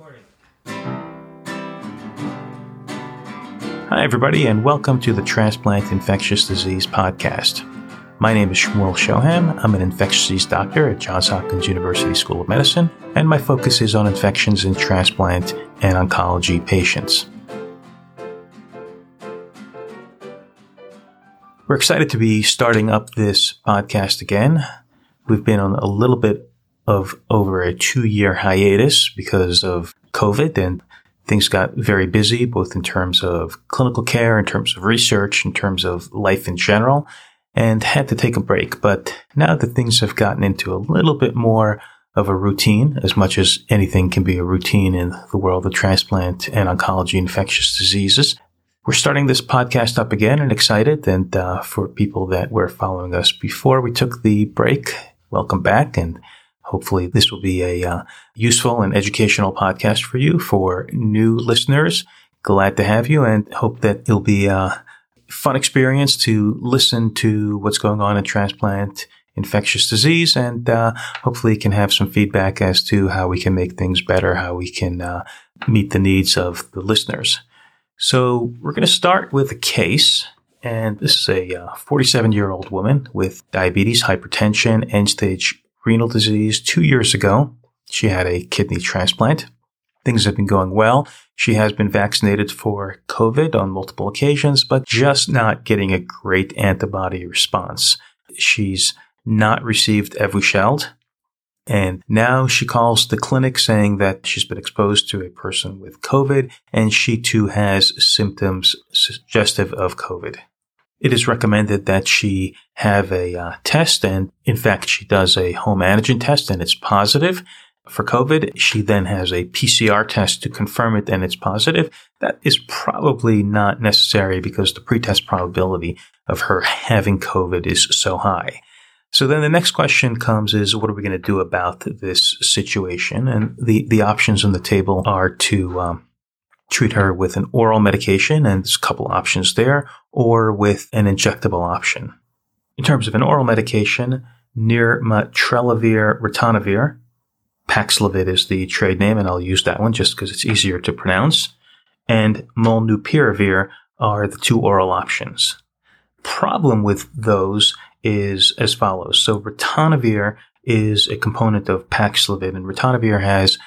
recording. Hi, everybody, and welcome to the Transplant Infectious Disease Podcast. My name is Shmuel Shoham. I'm an infectious disease doctor at Johns Hopkins University School of Medicine, and my focus is on infections in transplant and oncology patients. We're excited to be starting up this podcast again. We've been on a little bit of over a two year hiatus because of COVID and things got very busy, both in terms of clinical care, in terms of research, in terms of life in general, and had to take a break. But now that things have gotten into a little bit more of a routine, as much as anything can be a routine in the world of transplant and oncology infectious diseases, we're starting this podcast up again and excited. And uh, for people that were following us before we took the break, welcome back. And hopefully this will be a uh, useful and educational podcast for you. For new listeners, glad to have you and hope that it'll be a fun experience to listen to what's going on in transplant infectious disease and uh, hopefully can have some feedback as to how we can make things better, how we can uh, meet the needs of the listeners. So we're going to start with a case. And this is a 47 uh, year old woman with diabetes, hypertension, end stage renal disease two years ago. She had a kidney transplant. Things have been going well. She has been vaccinated for COVID on multiple occasions, but just not getting a great antibody response. She's not received Evusheld. And now she calls the clinic saying that she's been exposed to a person with COVID and she too has symptoms suggestive of COVID. It is recommended that she have a uh, test. And in fact, she does a home antigen test and it's positive for COVID. She then has a PCR test to confirm it and it's positive. That is probably not necessary because the pretest probability of her having COVID is so high. So then the next question comes is what are we going to do about this situation? And the, the options on the table are to um, treat her with an oral medication, and there's a couple options there, or with an injectable option. In terms of an oral medication, nirmatrelvir ritonavir, Paxlovid is the trade name, and I'll use that one just because it's easier to pronounce, and molnupiravir are the two oral options. Problem with those is as follows. So ritonavir is a component of Paxlovid, and ritonavir has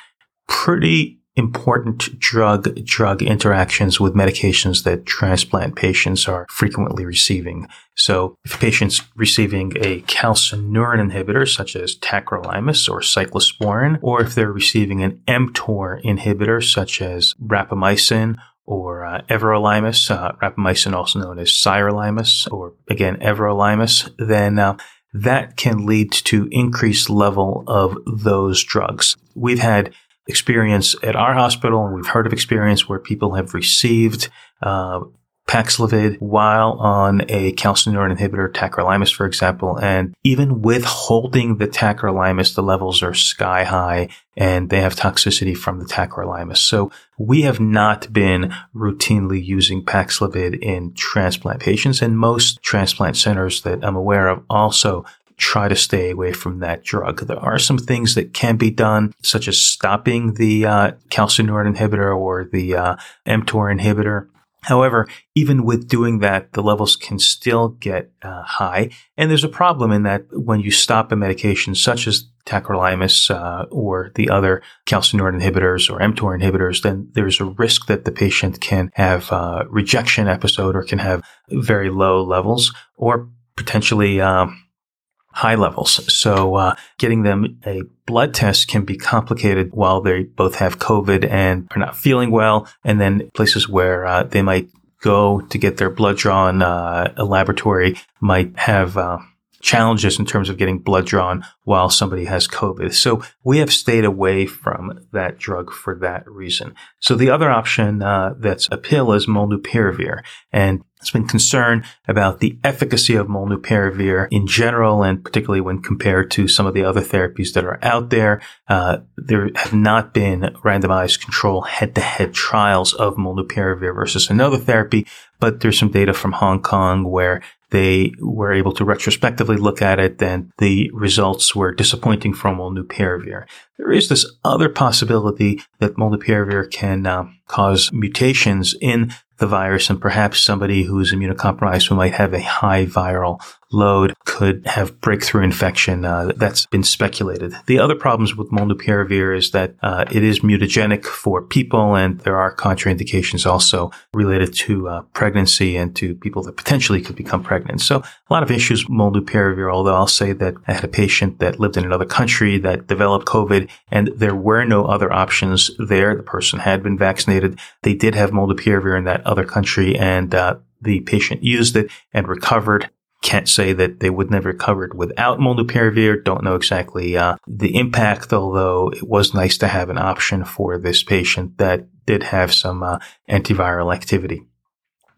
pretty important drug drug interactions with medications that transplant patients are frequently receiving. So if a patient's receiving a calcineurin inhibitor such as tacrolimus or cyclosporin, or if they're receiving an mTOR inhibitor such as rapamycin or uh, everolimus, uh, rapamycin also known as sirolimus, or again, everolimus, then uh, that can lead to increased level of those drugs. We've had experience at our hospital, and we've heard of experience where people have received uh, Paxlovid while on a calcineurin inhibitor, tacrolimus, for example. And even withholding the tacrolimus, the levels are sky high and they have toxicity from the tacrolimus. So we have not been routinely using Paxlovid in transplant patients and most transplant centers that I'm aware of also try to stay away from that drug. There are some things that can be done, such as stopping the uh, calcineurin inhibitor or the uh, mTOR inhibitor However, even with doing that, the levels can still get uh, high. And there's a problem in that when you stop a medication such as tacrolimus uh, or the other calcineurin inhibitors or mTOR inhibitors, then there's a risk that the patient can have a uh, rejection episode or can have very low levels or potentially um, high levels. So uh, getting them a blood test can be complicated while they both have COVID and are not feeling well, and then places where uh, they might go to get their blood drawn, uh, a laboratory might have uh, challenges in terms of getting blood drawn while somebody has COVID. So we have stayed away from that drug for that reason. So the other option uh, that's a pill is molnupiravir, and there's been concern about the efficacy of molnupiravir in general, and particularly when compared to some of the other therapies that are out there. Uh, there have not been randomized control head-to-head trials of molnupiravir versus another therapy, but there's some data from Hong Kong where they were able to retrospectively look at it, then the results were disappointing for molnupiravir. There is this other possibility that molnupiravir can uh, cause mutations in the virus and perhaps somebody who's immunocompromised who might have a high viral load could have breakthrough infection. Uh, that's been speculated. The other problems with molnupiravir is that uh, it is mutagenic for people, and there are contraindications also related to uh, pregnancy and to people that potentially could become pregnant. So a lot of issues with molnupiravir. Although I'll say that I had a patient that lived in another country that developed COVID, and there were no other options there. The person had been vaccinated. They did have molnupiravir in that other country, and uh, the patient used it and recovered can't say that they would never cover it without molnupiravir. Don't know exactly uh, the impact, although it was nice to have an option for this patient that did have some uh, antiviral activity.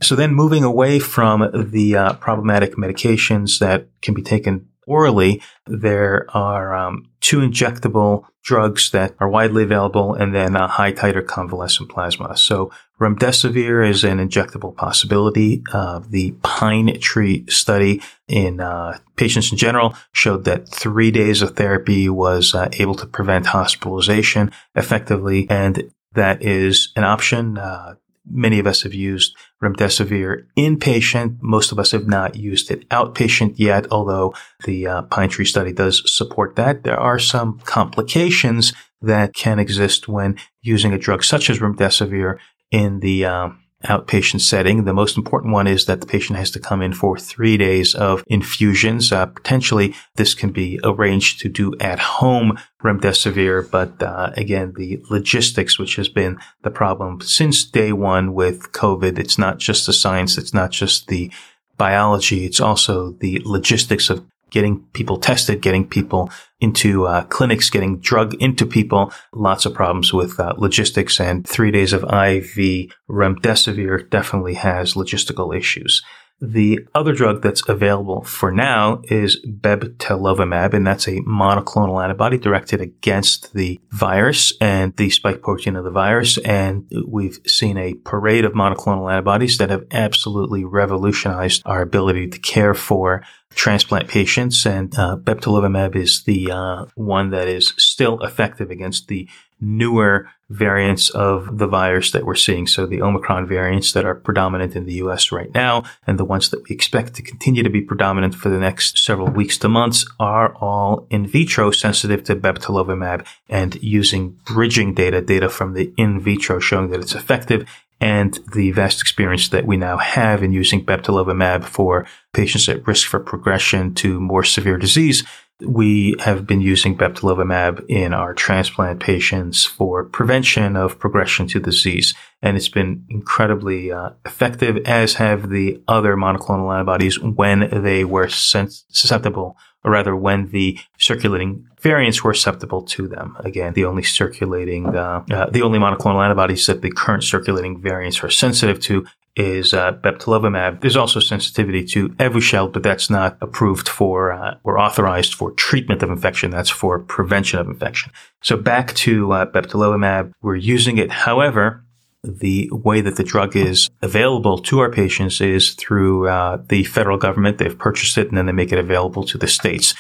So then moving away from the uh, problematic medications that can be taken orally, there are um, two injectable drugs that are widely available and then a high titer convalescent plasma. So remdesivir is an injectable possibility. Uh, the PINETREE study in uh, patients in general showed that three days of therapy was uh, able to prevent hospitalization effectively. And that is an option. Uh, many of us have used remdesivir inpatient. Most of us have not used it outpatient yet, although the uh, PINETREE study does support that. There are some complications that can exist when using a drug such as remdesivir in the um, outpatient setting. The most important one is that the patient has to come in for three days of infusions. Uh, potentially, this can be arranged to do at home remdesivir, but uh, again, the logistics, which has been the problem since day one with COVID, it's not just the science, it's not just the biology, it's also the logistics of getting people tested, getting people into uh, clinics, getting drug into people. Lots of problems with uh, logistics and three days of IV remdesivir definitely has logistical issues. The other drug that's available for now is bebtelovimab, and that's a monoclonal antibody directed against the virus and the spike protein of the virus. And we've seen a parade of monoclonal antibodies that have absolutely revolutionized our ability to care for transplant patients. And uh, bebtelovimab is the uh, one that is still effective against the newer variants of the virus that we're seeing. So the Omicron variants that are predominant in the US right now and the ones that we expect to continue to be predominant for the next several weeks to months are all in vitro sensitive to bebtelovimab and using bridging data, data from the in vitro showing that it's effective and the vast experience that we now have in using bebtelovimab for patients at risk for progression to more severe disease we have been using bebtelovimab in our transplant patients for prevention of progression to disease, and it's been incredibly uh, effective, as have the other monoclonal antibodies when they were susceptible, or rather, when the circulating variants were susceptible to them. Again, the only circulating, uh, uh, the only monoclonal antibodies that the current circulating variants are sensitive to is uh, bebtelovimab. There's also sensitivity to Evusheld, but that's not approved for uh, or authorized for treatment of infection. That's for prevention of infection. So back to uh, bebtelovimab, we're using it. However, the way that the drug is available to our patients is through uh, the federal government. They've purchased it and then they make it available to the states.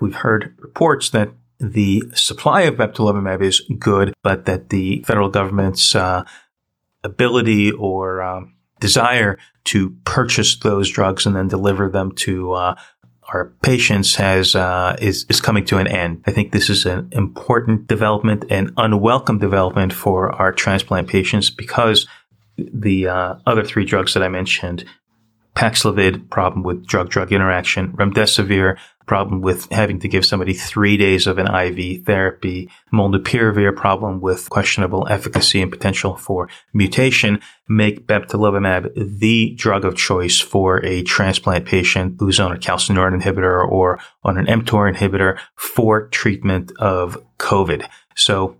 We've heard reports that the supply of bebtelovimab is good, but that the federal government's uh, ability or um, desire to purchase those drugs and then deliver them to uh, our patients has uh, is is coming to an end. I think this is an important development and unwelcome development for our transplant patients because the uh, other three drugs that I mentioned Paxlovid, problem with drug-drug interaction, remdesivir, problem with having to give somebody three days of an IV therapy, molnupiravir, problem with questionable efficacy and potential for mutation, make bebtelovimab the drug of choice for a transplant patient who's on a calcineurin inhibitor or on an mTOR inhibitor for treatment of COVID. So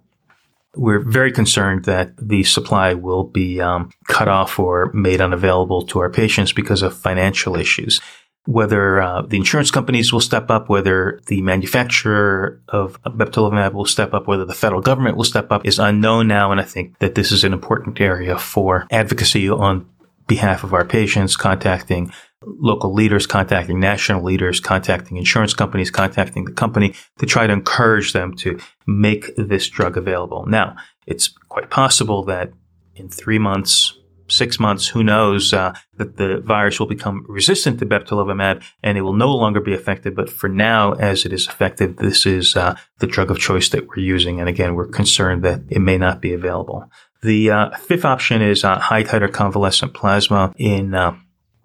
we're very concerned that the supply will be um, cut off or made unavailable to our patients because of financial issues. Whether uh, the insurance companies will step up, whether the manufacturer of bebtelovimab will step up, whether the federal government will step up is unknown now. And I think that this is an important area for advocacy on behalf of our patients, contacting local leaders, contacting national leaders, contacting insurance companies, contacting the company to try to encourage them to make this drug available. Now, it's quite possible that in three months, six months, who knows, uh, that the virus will become resistant to bebtelovimab and it will no longer be effective. But for now, as it is effective, this is uh, the drug of choice that we're using. And again, we're concerned that it may not be available. The uh, fifth option is uh, high titer convalescent plasma in uh,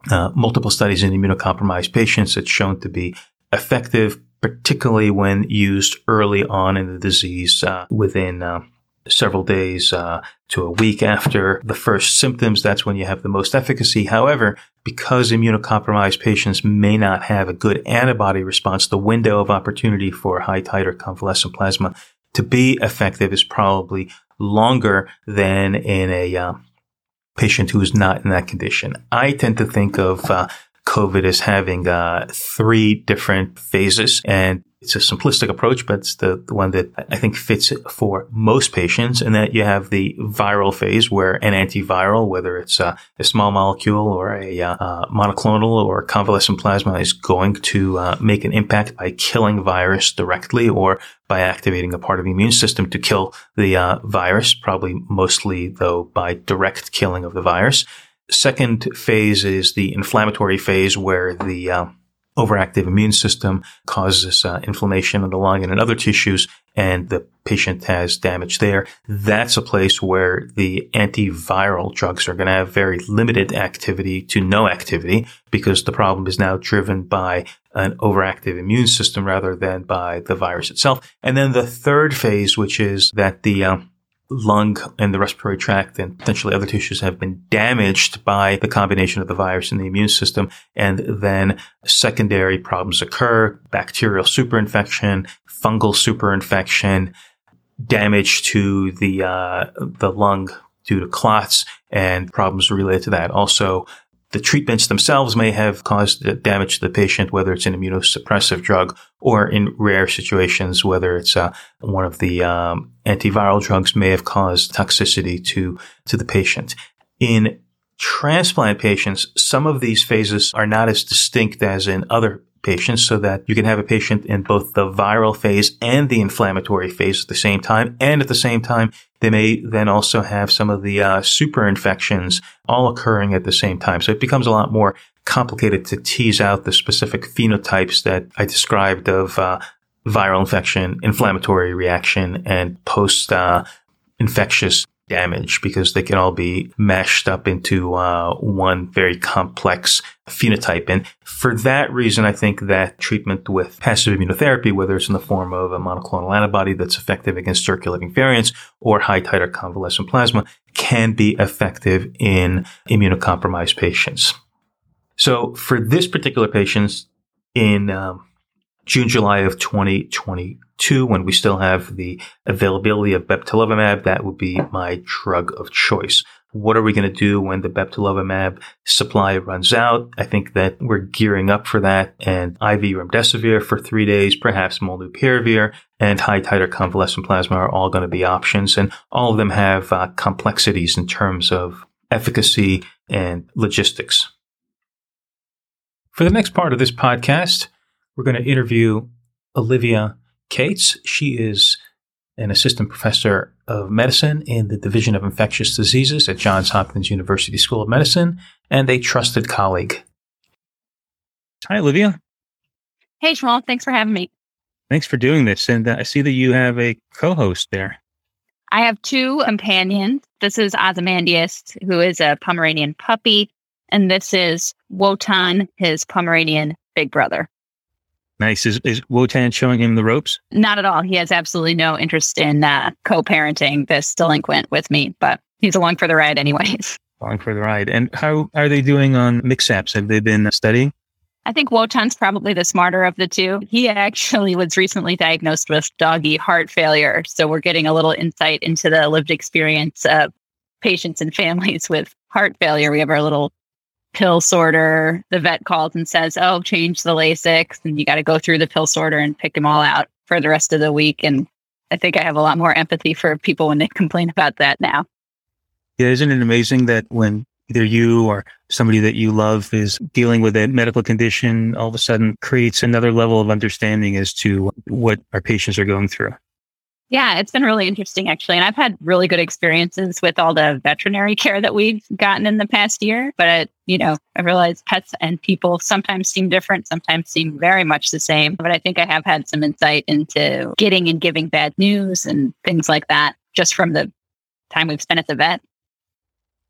uh, multiple studies in immunocompromised patients. It's shown to be effective, particularly when used early on in the disease within several days uh, to a week after the first symptoms. That's when you have the most efficacy. However, because immunocompromised patients may not have a good antibody response, the window of opportunity for high titer convalescent plasma to be effective is probably longer than in a uh, patient who is not in that condition. I tend to think of uh, COVID as having uh, three different phases, and it's a simplistic approach, but it's the, the one that I think fits for most patients. And that you have the viral phase where an antiviral, whether it's a, a small molecule or a uh, monoclonal or convalescent plasma, is going to uh, make an impact by killing virus directly or by activating a part of the immune system to kill the uh, virus, probably mostly though by direct killing of the virus. Second phase is the inflammatory phase where the uh, overactive immune system causes uh, inflammation in the lung and in other tissues, and the patient has damage there. That's a place where the antiviral drugs are going to have very limited activity to no activity because the problem is now driven by an overactive immune system rather than by the virus itself. And then the third phase, which is that the um, lung and the respiratory tract and potentially other tissues have been damaged by the combination of the virus and the immune system. And then secondary problems occur, bacterial superinfection, fungal superinfection, damage to the, uh, the lung due to clots and problems related to that. Also, the treatments themselves may have caused damage to the patient, whether it's an immunosuppressive drug or in rare situations, whether it's uh, one of the um, antiviral drugs may have caused toxicity to, to the patient. In transplant patients, some of these phases are not as distinct as in other patients so that you can have a patient in both the viral phase and the inflammatory phase at the same time. And at the same time, they may then also have some of the uh, super infections all occurring at the same time. So it becomes a lot more complicated to tease out the specific phenotypes that I described of uh, viral infection, inflammatory reaction, and post uh, infectious damage because they can all be mashed up into uh, one very complex phenotype. And for that reason, I think that treatment with passive immunotherapy, whether it's in the form of a monoclonal antibody that's effective against circulating variants or high titer convalescent plasma, can be effective in immunocompromised patients. So for this particular patient in um, June, July of 2022, when we still have the availability of bebtelovimab, that would be my drug of choice. What are we going to do when the bebtelovimab supply runs out? I think that we're gearing up for that and IV remdesivir for three days, perhaps molnupiravir and high titer convalescent plasma are all going to be options. And all of them have uh, complexities in terms of efficacy and logistics. For the next part of this podcast, we're going to interview Olivia Kates. She is an assistant professor of medicine in the Division of Infectious Diseases at Johns Hopkins University School of Medicine and a trusted colleague. Hi, Olivia. Hey, Shmuel. Thanks for having me. Thanks for doing this. And uh, I see that you have a co host there. I have two companions. This is Ozymandias, who is a Pomeranian puppy, and this is Wotan, his Pomeranian big brother. Nice. Is, is Wotan showing him the ropes? Not at all. He has absolutely no interest in uh, co-parenting this delinquent with me, but he's along for the ride anyways. Along for the ride. And how are they doing on MKSAP? Have they been studying? I think Wotan's probably the smarter of the two. He actually was recently diagnosed with doggy heart failure. So we're getting a little insight into the lived experience of patients and families with heart failure. We have our little pill sorter, the vet calls and says, "Oh, change the Lasix," and you got to go through the pill sorter and pick them all out for the rest of the week. And I think I have a lot more empathy for people when they complain about that now. Yeah, isn't it amazing that when either you or somebody that you love is dealing with a medical condition, all of a sudden creates another level of understanding as to what our patients are going through. Yeah, it's been really interesting actually. And I've had really good experiences with all the veterinary care that we've gotten in the past year. But, you know, I realize pets and people sometimes seem different, sometimes seem very much the same. But I think I have had some insight into getting and giving bad news and things like that just from the time we've spent at the vet.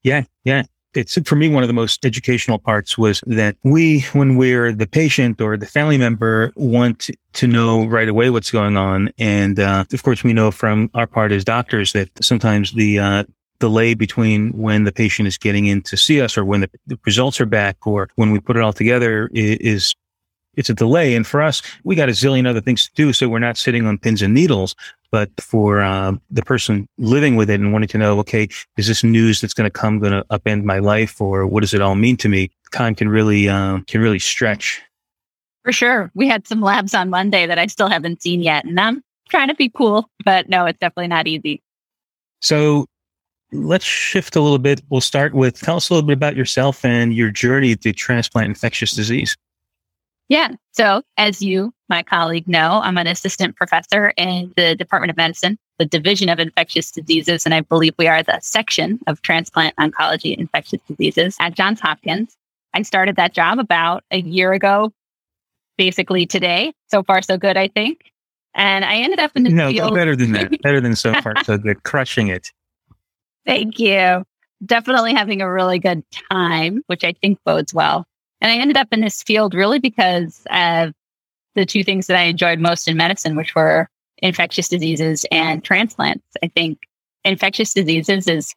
Yeah, yeah it's for me one of the most educational parts was that we when we're the patient or the family member want to know right away what's going on. And uh, of course we know from our part as doctors that sometimes the uh, delay between when the patient is getting in to see us or when the, the results are back or when we put it all together is, is it's a delay. And for us, we got a zillion other things to do. So we're not sitting on pins and needles. But for uh, the person living with it and wanting to know, okay, is this news that's going to come going to upend my life, or what does it all mean to me? Time can really uh, can really stretch. For sure, we had some labs on Monday that I still haven't seen yet, and I'm trying to be cool, but no, it's definitely not easy. So let's shift a little bit. We'll start with tell us a little bit about yourself and your journey to transplant infectious disease. Yeah. So, as you, my colleague, know, I'm an assistant professor in the Department of Medicine, the Division of Infectious Diseases, and I believe we are the section of transplant oncology infectious diseases at Johns Hopkins. I started that job about a year ago, basically today. So far, so good, I think. And I ended up in the no, field. better than that. better than so far, so good. Crushing it. Thank you. Definitely having a really good time, which I think bodes well. And I ended up in this field really because of the two things that I enjoyed most in medicine, which were infectious diseases and transplants. I think infectious diseases is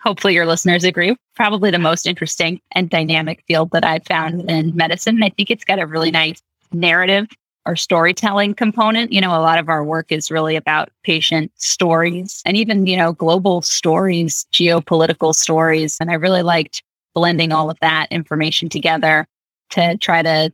hopefully your listeners agree, probably the most interesting and dynamic field that I've found in medicine. I think it's got a really nice narrative or storytelling component. You know, a lot of our work is really about patient stories and even, you know, global stories, geopolitical stories. And I really liked blending all of that information together to try to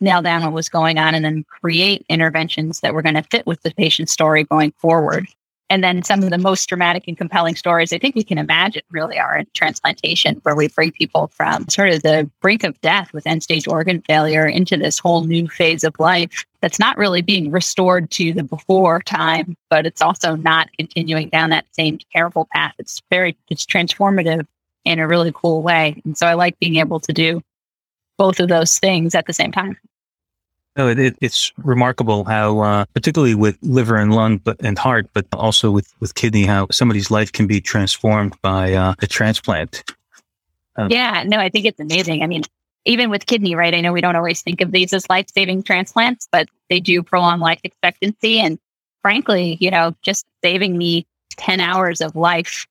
nail down what was going on and then create interventions that were going to fit with the patient's story going forward. And then some of the most dramatic and compelling stories I think we can imagine really are in transplantation, where we bring people from sort of the brink of death with end stage organ failure into this whole new phase of life that's not really being restored to the before time, but it's also not continuing down that same terrible path. It's very, it's transformative in a really cool way. And so I like being able to do both of those things at the same time. No, it, it, it's remarkable how, uh, particularly with liver and lung, but and heart, but also with with kidney, how somebody's life can be transformed by uh, a transplant. Um, yeah, no, I think it's amazing. I mean, even with kidney, right? I know we don't always think of these as life saving transplants, but they do prolong life expectancy. And frankly, you know, just saving me ten hours of life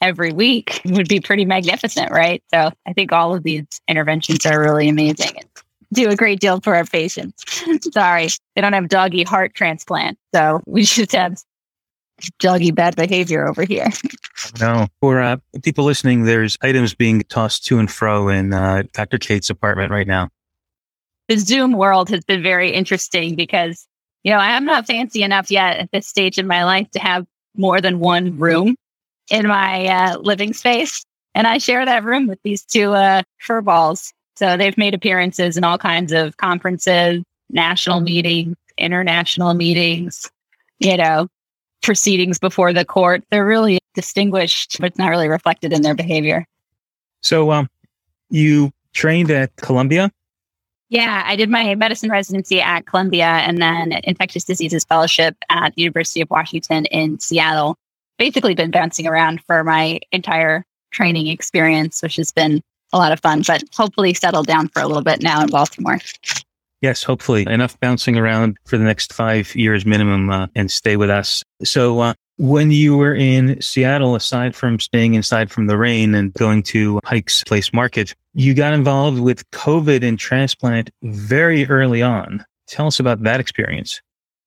every week would be pretty magnificent, right? So I think all of these interventions are really amazing and do a great deal for our patients. Sorry, they don't have doggy heart transplant. So we just have doggy bad behavior over here. No. For uh, people listening, there's items being tossed to and fro in uh, Dr. Kates' apartment right now. The Zoom world has been very interesting because, you know, I'm not fancy enough yet at this stage in my life to have more than one room in my uh, living space. And I share that room with these two uh, fur balls. So they've made appearances in all kinds of conferences, national meetings, international meetings, you know, proceedings before the court. They're really distinguished, but it's not really reflected in their behavior. So, um, you trained at Columbia? Yeah, I did my medicine residency at Columbia and then infectious diseases fellowship at the University of Washington in Seattle basically been bouncing around for my entire training experience, which has been a lot of fun, but hopefully settled down for a little bit now in Baltimore. Yes, hopefully enough bouncing around for the next five years minimum uh, and stay with us. So, uh, when you were in Seattle, aside from staying inside from the rain and going to Pike Place Market, you got involved with COVID and transplant very early on. Tell us about that experience.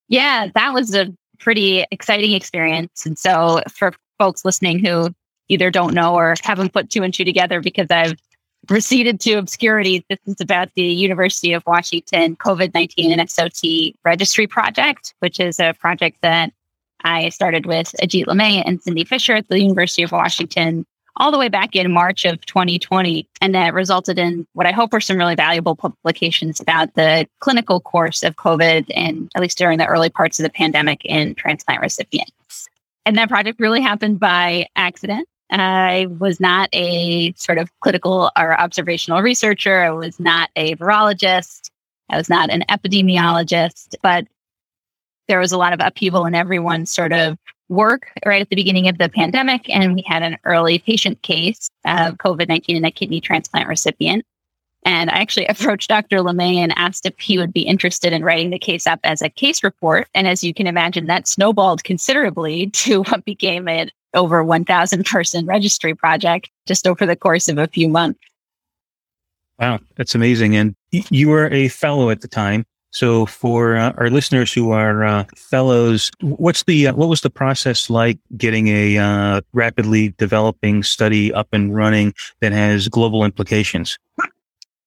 Yeah, that was a pretty exciting experience. And so for folks listening who either don't know or haven't put two and two together because I've receded to obscurity, this is about the University of Washington COVID 19 and SOT registry project, which is a project that I started with Ajit Limaye and Cindy Fisher at the University of Washington, all the way back in March of 2020. And that resulted in what I hope were some really valuable publications about the clinical course of COVID and at least during the early parts of the pandemic in transplant recipients. And that project really happened by accident. I was not a sort of clinical or observational researcher. I was not a virologist. I was not an epidemiologist, but there was a lot of upheaval in everyone's sort of work right at the beginning of the pandemic. And we had an early patient case of COVID 19 in a kidney transplant recipient. And I actually approached Dr. Limaye and asked if he would be interested in writing the case up as a case report. And as you can imagine, that snowballed considerably to what became an over 1,000 person registry project just over the course of a few months. Wow, that's amazing. And you were a fellow at the time. So for uh, our listeners who are uh, fellows, what's the uh, what was the process like getting a uh, rapidly developing study up and running that has global implications?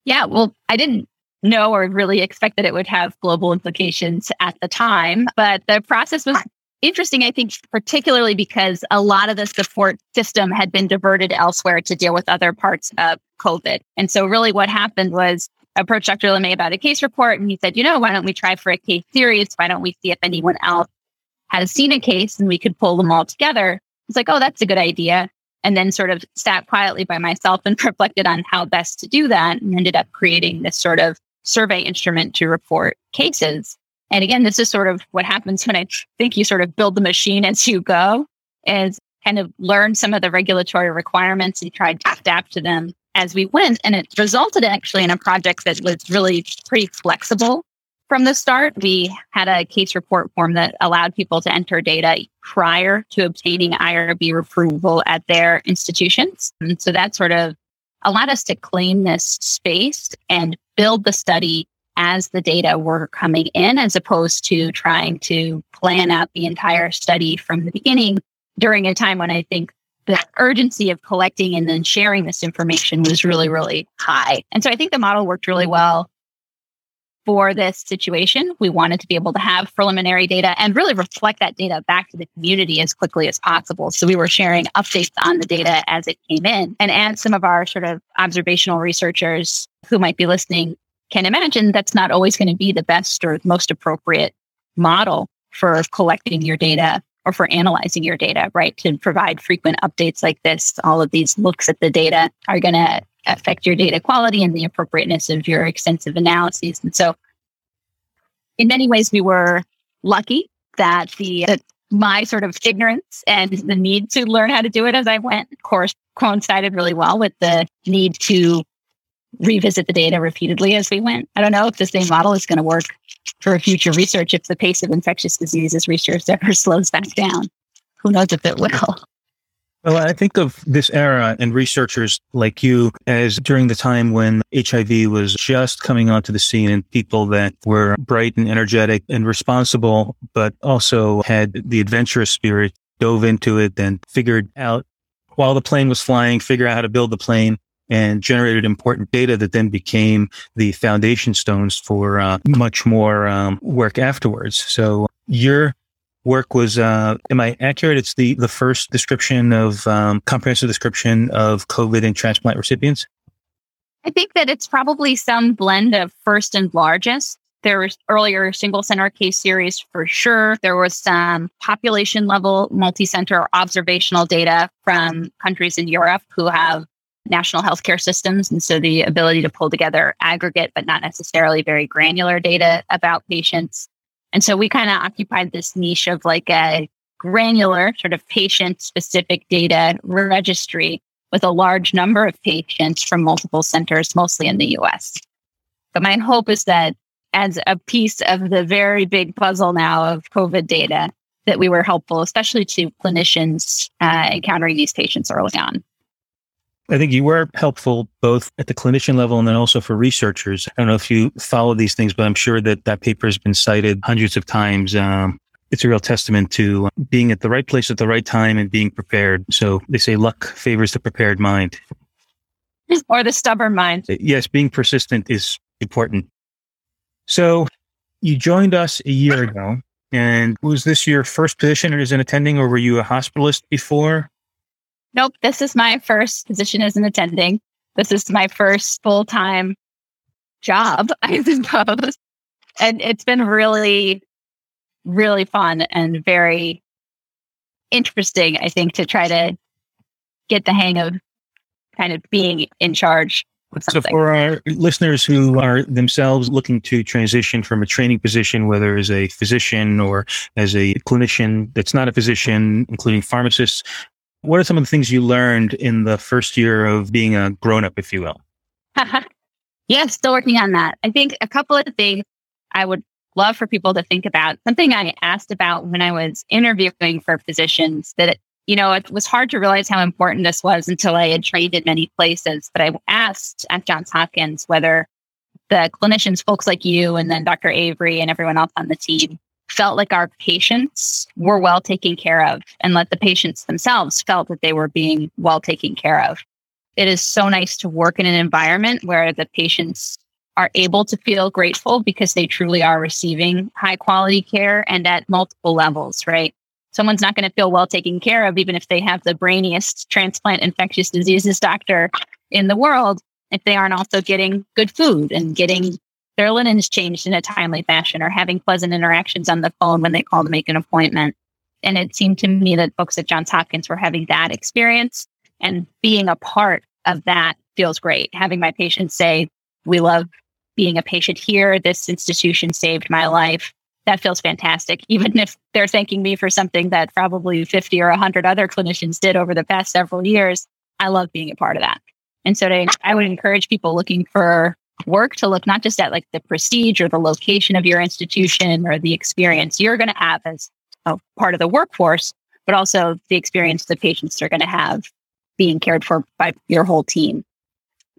Yeah, well, I didn't know or really expect that it would have global implications at the time, but the process was interesting, I think, particularly because a lot of the support system had been diverted elsewhere to deal with other parts of COVID. And so, really, what happened was approached Dr. Limaye about a case report, and he said, you know, why don't we try for a case series? Why don't we see if anyone else has seen a case and we could pull them all together? It's like, oh, that's a good idea. And then sort of sat quietly by myself and reflected on how best to do that and ended up creating this sort of survey instrument to report cases. And again, this is sort of what happens when I think you sort of build the machine as you go, is kind of learn some of the regulatory requirements and try to adapt to them as we went. And it resulted actually in a project that was really pretty flexible from the start. We had a case report form that allowed people to enter data prior to obtaining IRB approval at their institutions. And so that sort of allowed us to claim this space and build the study as the data were coming in, as opposed to trying to plan out the entire study from the beginning during a time when I think the urgency of collecting and then sharing this information was really, really high. And so I think the model worked really well for this situation. We wanted to be able to have preliminary data and really reflect that data back to the community as quickly as possible. So we were sharing updates on the data as it came in. And as some of our sort of observational researchers who might be listening can imagine, that's not always going to be the best or most appropriate model for collecting your data or for analyzing your data, right? To provide frequent updates like this, all of these looks at the data are going to affect your data quality and the appropriateness of your extensive analyses. And so, in many ways, we were lucky that the that my sort of ignorance and the need to learn how to do it as I went, of course, coincided really well with the need to revisit the data repeatedly as we went. I don't know if the same model is going to work for future research if the pace of infectious diseases research ever slows back down. Who knows if it will? Well, I think of this era and researchers like you as during the time when HIV was just coming onto the scene and people that were bright and energetic and responsible, but also had the adventurous spirit, dove into it and figured out while the plane was flying, figure out how to build the plane and generated important data that then became the foundation stones for uh, much more um, work afterwards. So your work was, uh, am I accurate? It's the, the first description of um, comprehensive description of COVID and transplant recipients. I think that it's probably some blend of first and largest. There was earlier single center case series for sure. There was some population level multi center observational data from countries in Europe who have national healthcare systems. And so the ability to pull together aggregate, but not necessarily very granular data about patients. And so we kind of occupied this niche of like a granular sort of patient specific data registry with a large number of patients from multiple centers, mostly in the US. But my hope is that as a piece of the very big puzzle now of COVID data, that we were helpful, especially to clinicians uh, encountering these patients early on. I think you were helpful both at the clinician level and then also for researchers. I don't know if you follow these things, but I'm sure that that paper has been cited hundreds of times. Um, it's a real testament to being at the right place at the right time and being prepared. So they say luck favors the prepared mind. Or the stubborn mind. Uh, yes, being persistent is important. So you joined us a year ago. And was this your first position or as an attending, or were you a hospitalist before? Nope. This is my first position as an attending. This is my first full time job, I suppose. And it's been really, really fun and very interesting, I think, to try to get the hang of kind of being in charge so, for our listeners who are themselves looking to transition from a training position, whether as a physician or as a clinician that's not a physician, including pharmacists, what are some of the things you learned in the first year of being a grown up, if you will? yeah, still working on that. I think a couple of things I would love for people to think about. Something I asked about when I was interviewing for positions that you know, it was hard to realize how important this was until I had trained in many places. But I asked at Johns Hopkins whether the clinicians, folks like you, and then Dr. Avery and everyone else on the team felt like our patients were well taken care of and let the patients themselves felt that they were being well taken care of. It is so nice to work in an environment where the patients are able to feel grateful because they truly are receiving high quality care and at multiple levels, right? someone's not going to feel well taken care of, even if they have the brainiest transplant infectious diseases doctor in the world, if they aren't also getting good food and getting their linens changed in a timely fashion or having pleasant interactions on the phone when they call to make an appointment. And it seemed to me that folks at Johns Hopkins were having that experience and being a part of that feels great. Having my patients say, we love being a patient here. This institution saved my life that feels fantastic. Even if they're thanking me for something that probably 50 or 100 other clinicians did over the past several years, I love being a part of that. And so I would encourage people looking for work to look not just at like the prestige or the location of your institution or the experience you're going to have as a part of the workforce, but also the experience the patients are going to have being cared for by your whole team.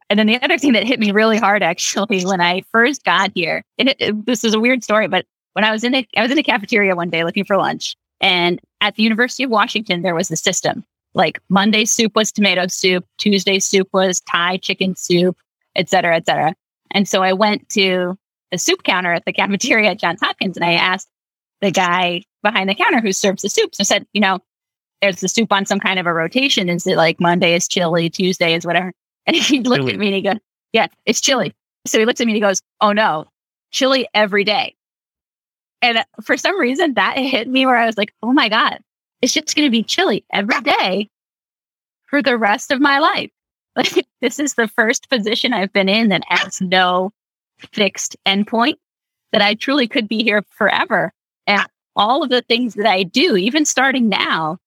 And then the other thing that hit me really hard actually when I first got here, and it, it, this is a weird story, but when I was in a, I was in a cafeteria one day looking for lunch, and at the University of Washington there was a system. Like Monday soup was tomato soup, Tuesday soup was Thai chicken soup, et cetera, et cetera. And so I went to the soup counter at the cafeteria at Johns Hopkins, and I asked the guy behind the counter who serves the soups. I said, you know, there's the soup on some kind of a rotation. Is it like Monday is chili, Tuesday is whatever? And he looked chili. at me and he goes, Yeah, it's chili. So he looks at me and he goes, Oh no, chili every day. And uh, for some reason, that hit me where I was like, oh my God, it's just going to be chili every day for the rest of my life. Like, this is the first position I've been in that has no fixed endpoint, that I truly could be here forever. And all of the things that I do, even starting now,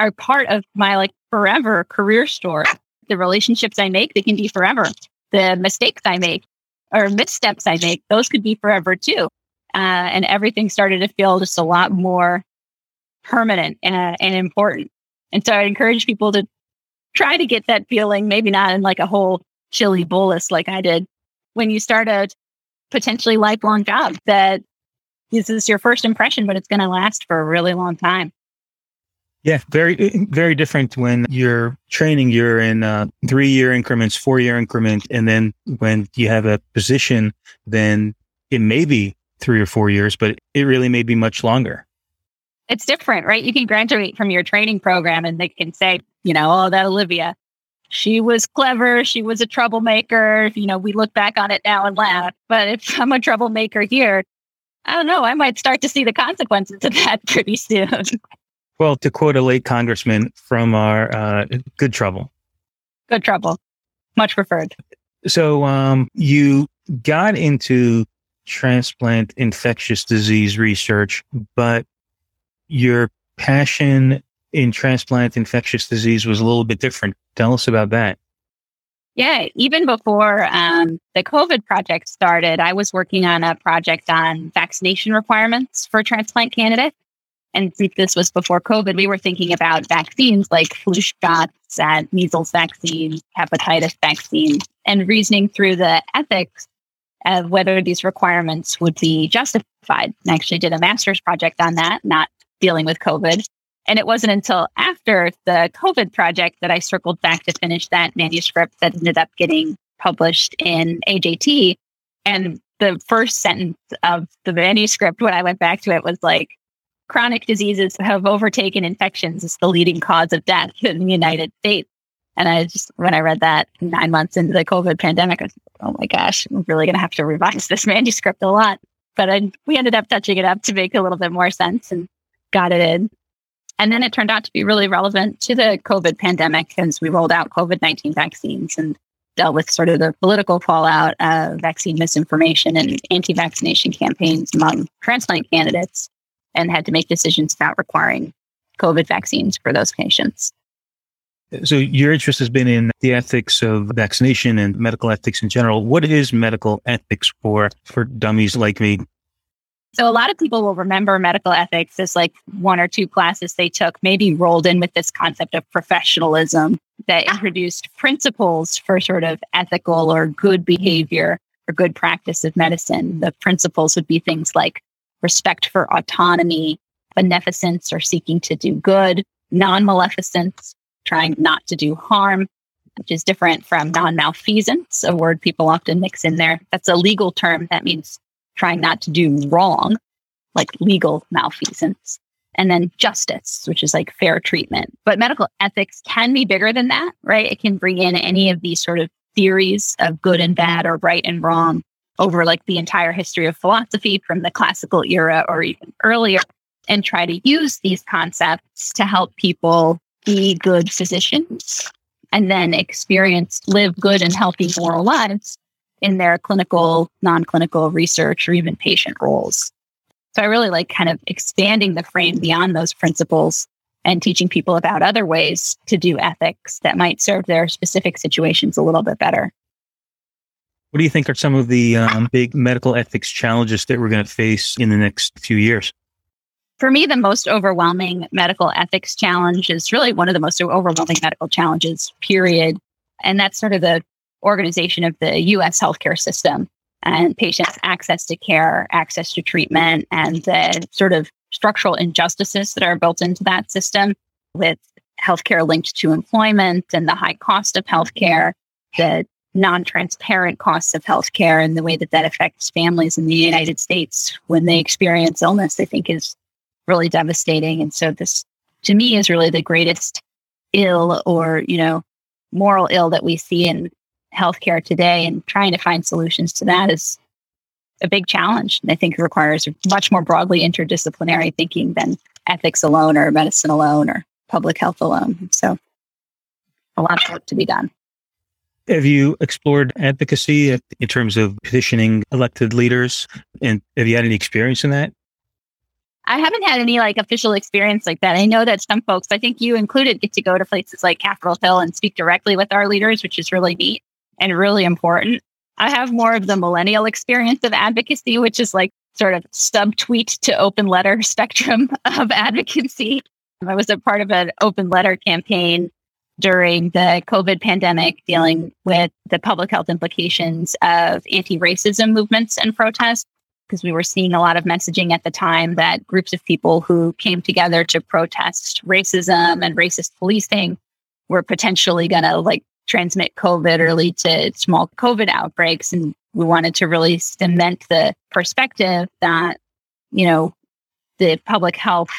are part of my like forever career story. The relationships I make, they can be forever. The mistakes I make or missteps I make, those could be forever too uh, and everything started to feel just a lot more permanent and, and important. And so I encourage people to try to get that feeling, maybe not in like a whole chili bolus like I did, when you start a potentially lifelong job that this is your first impression, but it's going to last for a really long time. Yeah, very, very different when you're training, you're in uh, three year increments, four year increment. And then when you have a position, then it may be three or four years, but it really may be much longer. It's different, right? You can graduate from your training program and they can say, you know, oh, that Olivia, she was clever. She was a troublemaker. You know, we look back on it now and laugh. But if I'm a troublemaker here, I don't know. I might start to see the consequences of that pretty soon. Well, to quote a late congressman from our uh, good trouble. Good trouble. Much preferred. So um, you got into transplant infectious disease research, but your passion in transplant infectious disease was a little bit different. Tell us about that. Yeah, even before um, the COVID project started, I was working on a project on vaccination requirements for transplant candidates. And this was before COVID, we were thinking about vaccines like flu shots and measles vaccines, hepatitis vaccines, and reasoning through the ethics of whether these requirements would be justified. I actually did a master's project on that, not dealing with COVID. And it wasn't until after the COVID project that I circled back to finish that manuscript that ended up getting published in AJT. And the first sentence of the manuscript when I went back to it was like, chronic diseases have overtaken infections as the leading cause of death in the United States. And I just, when I read that nine months into the COVID pandemic, I was like, oh my gosh, I'm really going to have to revise this manuscript a lot. But I, we ended up touching it up to make a little bit more sense and got it in. And then it turned out to be really relevant to the COVID pandemic as we rolled out COVID 19 vaccines and dealt with sort of the political fallout of vaccine misinformation and anti vaccination campaigns among transplant candidates and had to make decisions about requiring COVID vaccines for those patients. So, your interest has been in the ethics of vaccination and medical ethics in general. What is medical ethics for, for dummies like me? So, a lot of people will remember medical ethics as like one or two classes they took, maybe rolled in with this concept of professionalism that ah. introduced principles for sort of ethical or good behavior or good practice of medicine. The principles would be things like respect for autonomy, beneficence or seeking to do good, non maleficence, trying not to do harm, which is different from non malfeasance, a word people often mix in there. That's a legal term that means trying not to do wrong, like legal malfeasance. And then justice, which is like fair treatment. But medical ethics can be bigger than that, right? It can bring in any of these sort of theories of good and bad or right and wrong over like the entire history of philosophy from the classical era or even earlier and try to use these concepts to help people be good physicians and then experience live good and healthy moral lives in their clinical, non-clinical research or even patient roles. So I really like kind of expanding the frame beyond those principles and teaching people about other ways to do ethics that might serve their specific situations a little bit better. What do you think are some of the um, big medical ethics challenges that we're going to face in the next few years? For me, the most overwhelming medical ethics challenge is really one of the most overwhelming medical challenges, period. And that's sort of the organization of the US healthcare system and patients' access to care, access to treatment, and the sort of structural injustices that are built into that system with healthcare linked to employment and the high cost of healthcare, the non transparent costs of healthcare, and the way that that affects families in the United States when they experience illness, I think is really devastating. And so, this to me is really the greatest ill or, you know, moral ill that we see in healthcare today. And trying to find solutions to that is a big challenge. And I think it requires much more broadly interdisciplinary thinking than ethics alone or medicine alone or public health alone. So, a lot of work to be done. Have you explored advocacy in terms of petitioning elected leaders? And have you had any experience in that? I haven't had any like official experience like that. I know that some folks, I think you included, get to go to places like Capitol Hill and speak directly with our leaders, which is really neat and really important. I have more of the millennial experience of advocacy, which is like sort of subtweet to open letter spectrum of advocacy. I was a part of an open letter campaign during the COVID pandemic dealing with the public health implications of anti racism movements and protests. Because we were seeing a lot of messaging at the time that groups of people who came together to protest racism and racist policing were potentially going to like transmit COVID or lead to small COVID outbreaks. And we wanted to really cement the perspective that, you know, the public health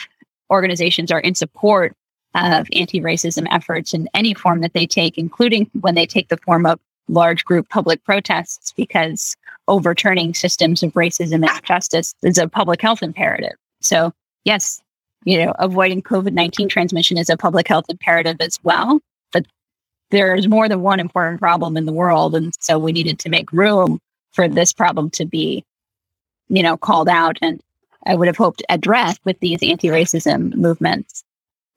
organizations are in support of anti racism efforts in any form that they take, including when they take the form of large group public protests, because overturning systems of racism and injustice is a public health imperative. So, yes, you know, avoiding COVID 19 transmission is a public health imperative as well. There's more than one important problem in the world. And so we needed to make room for this problem to be, you know, called out and I would have hoped addressed with these anti racism movements.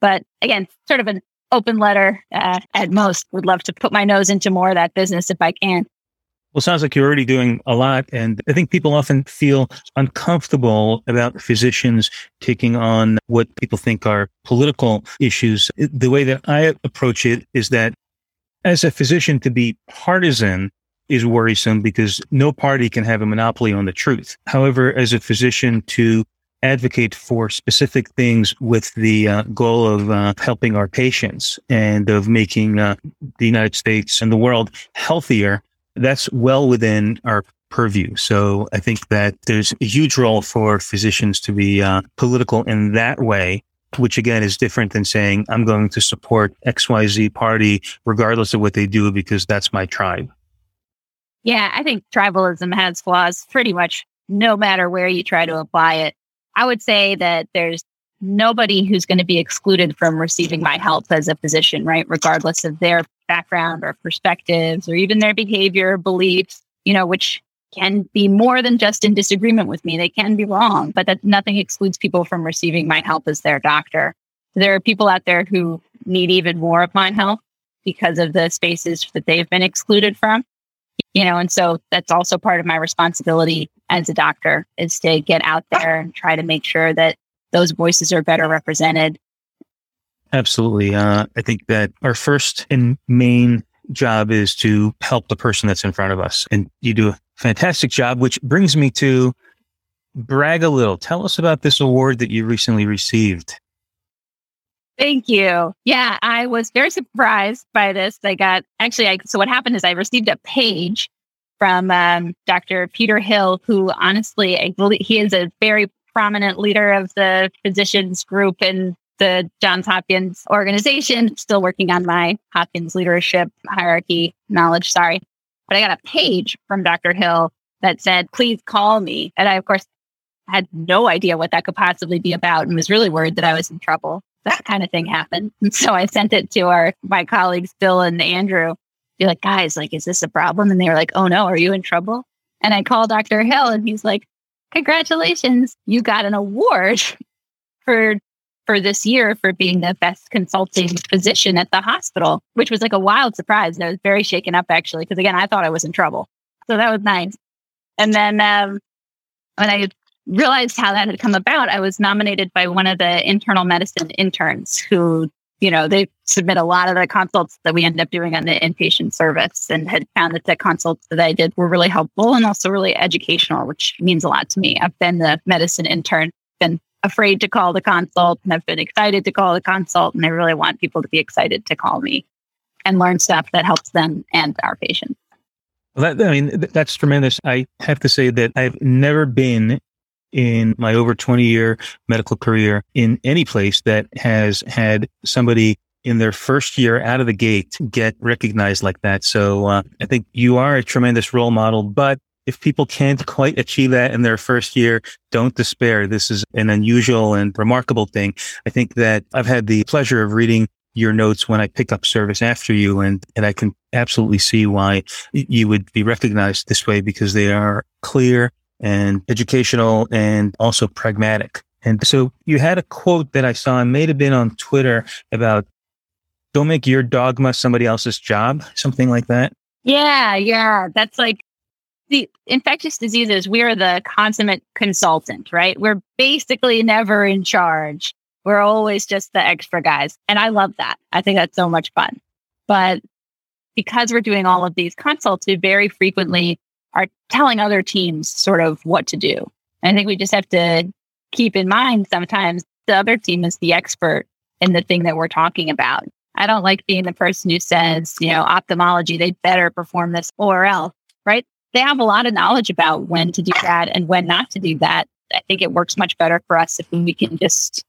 But again, sort of an open letter uh, at most. Would love to put my nose into more of that business if I can. Well, sounds like you're already doing a lot. And I think people often feel uncomfortable about physicians taking on what people think are political issues. The way that I approach it is that as a physician, to be partisan is worrisome because no party can have a monopoly on the truth. However, as a physician, to advocate for specific things with the uh, goal of uh, helping our patients and of making uh, the United States and the world healthier. That's well within our purview. So I think that there's a huge role for physicians to be uh, political in that way, which again is different than saying, I'm going to support XYZ party regardless of what they do because that's my tribe. Yeah, I think tribalism has flaws pretty much no matter where you try to apply it. I would say that there's nobody who's going to be excluded from receiving my help as a physician, right? Regardless of their background or perspectives or even their behavior, beliefs, you know, which can be more than just in disagreement with me. They can be wrong, but that nothing excludes people from receiving my help as their doctor. There are people out there who need even more of my help because of the spaces that they've been excluded from. You know, and so that's also part of my responsibility as a doctor is to get out there and try to make sure that those voices are better represented. Absolutely. Uh, I think that our first and main job is to help the person that's in front of us. And you do a fantastic job, which brings me to brag a little. Tell us about this award that you recently received. Thank you. Yeah, I was very surprised by this. I got actually, I, so what happened is I received a page from um, Dr. Peter Hill, who honestly, I believe he is a very prominent leader of the physicians group in the Johns Hopkins organization, still working on my Hopkins leadership hierarchy knowledge. Sorry. But I got a page from Dr. Hill that said, please call me. And I, of course, had no idea what that could possibly be about and was really worried that I was in trouble. That kind of thing happened. And so I sent it to our my colleagues, Bill and Andrew, be like, guys, like, is this a problem? And they were like, oh no, are you in trouble? And I called Dr. Hill and he's like, congratulations, you got an award for for this year for being the best consulting physician at the hospital, which was like a wild surprise. And I was very shaken up actually, because again, I thought I was in trouble. So that was nice. And then um, when I realized how that had come about, I was nominated by one of the internal medicine interns who you know, they submit a lot of the consults that we end up doing on the inpatient service and had found that the consults that I did were really helpful and also really educational, which means a lot to me. I've been the medicine intern, been afraid to call the consult and I've been excited to call the consult. And I really want people to be excited to call me and learn stuff that helps them and our patients. Well, that, I mean, that's tremendous. I have to say that I've never been in my over 20 year medical career in any place that has had somebody in their first year out of the gate get recognized like that. So uh, I think you are a tremendous role model, but if people can't quite achieve that in their first year, don't despair. This is an unusual and remarkable thing. I think that I've had the pleasure of reading your notes when I pick up service after you. And, and I can absolutely see why you would be recognized this way because they are clear and educational and also pragmatic. And so you had a quote that I saw, it may have been on Twitter about don't make your dogma somebody else's job, something like that. Yeah, yeah. That's like the infectious diseases, we're the consummate consultant, right? We're basically never in charge. We're always just the extra guys. And I love that. I think that's so much fun. But because we're doing all of these consults, we very frequently are telling other teams sort of what to do. And I think we just have to keep in mind sometimes the other team is the expert in the thing that we're talking about. I don't like being the person who says, you know, ophthalmology, they better perform this or else, right? They have a lot of knowledge about when to do that and when not to do that. I think it works much better for us if we can just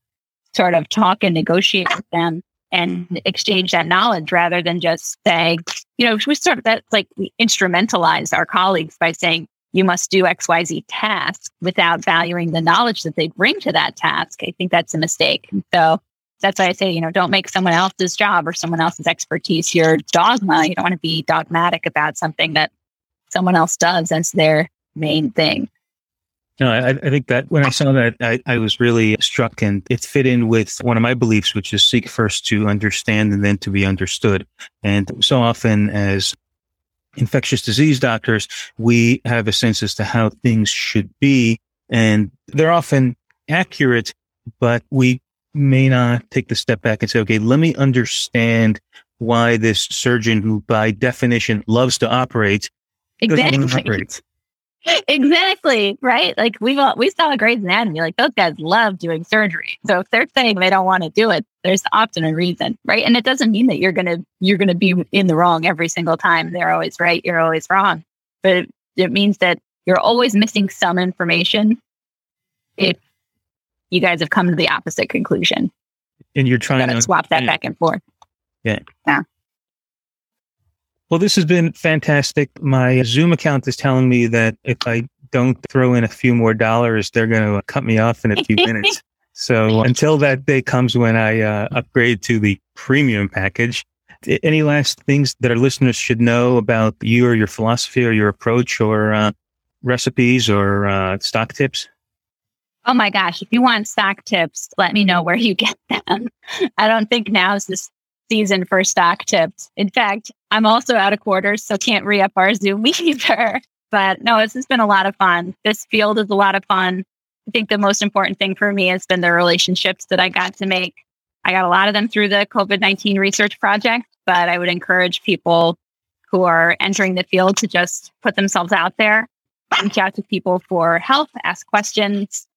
sort of talk and negotiate with them and exchange that knowledge rather than just say, you know, we sort of that's like we instrumentalize our colleagues by saying you must do XYZ task without valuing the knowledge that they bring to that task. I think that's a mistake. So that's why I say, you know, don't make someone else's job or someone else's expertise your dogma. You don't want to be dogmatic about something that someone else does as their main thing. No, I, I, think that when I saw that, I, I, was really struck and it fit in with one of my beliefs, which is seek first to understand and then to be understood. And so often as infectious disease doctors, we have a sense as to how things should be. And they're often accurate, but we may not take the step back and say, okay, let me understand why this surgeon who by definition loves to operate exactly. exactly right like we've all, we saw a Grey's Anatomy like those guys love doing surgery so if they're saying they don't want to do it there's often a reason right and it doesn't mean that you're gonna you're gonna be in the wrong every single time they're always right you're always wrong but it, it means that you're always missing some information if you guys have come to the opposite conclusion. And you're trying to swap that back and forth. Yeah. Yeah. Well, this has been fantastic. My Zoom account is telling me that if I don't throw in a few more dollars, they're going to cut me off in a few minutes. So until that day comes when I uh, upgrade to the premium package, any last things that our listeners should know about you or your philosophy or your approach or uh, recipes or uh, stock tips? Oh my gosh, if you want stock tips, let me know where you get them. I don't think now is the season for stock tips. In fact, I'm also out of quarters, so can't re up our Zoom either. But no, this has been a lot of fun. This field is a lot of fun. I think the most important thing for me has been the relationships that I got to make. I got a lot of them through the COVID 19 research project, but I would encourage people who are entering the field to just put themselves out there, reach out to people for help, ask questions,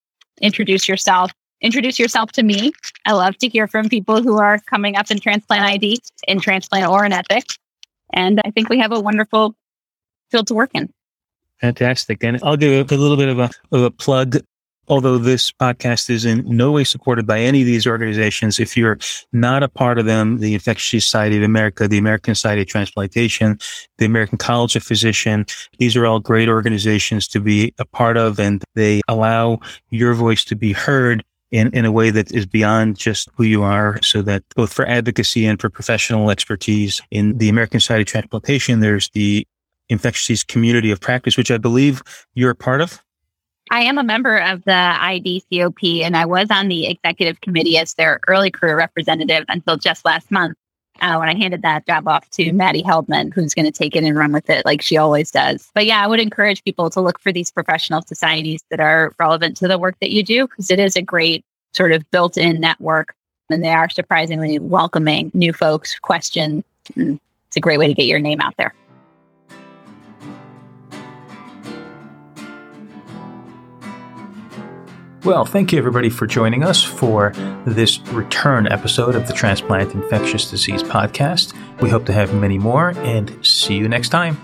introduce yourself. Introduce yourself to me. I love to hear from people who are coming up in transplant ID, in transplant or in Epic. And I think we have a wonderful field to work in. Fantastic. And I'll do a little bit of a, of a plug. Although this podcast is in no way supported by any of these organizations, if you're not a part of them, the Infectious Society of America, the American Society of Transplantation, the American College of Physicians, these are all great organizations to be a part of and they allow your voice to be heard in, in a way that is beyond just who you are so that both for advocacy and for professional expertise in the American Society of Transplantation, there's the infectious disease community of practice, which I believe you're a part of. I am a member of the IDCOP and I was on the executive committee as their early career representative until just last month uh, when I handed that job off to Maddie Heldman, who's going to take it and run with it like she always does. But yeah, I would encourage people to look for these professional societies that are relevant to the work that you do because it is a great sort of built in network and they are surprisingly welcoming new folks, questions. It's a great way to get your name out there. Well, thank you everybody for joining us for this return episode of the Transplant Infectious Disease Podcast. We hope to have many more and see you next time.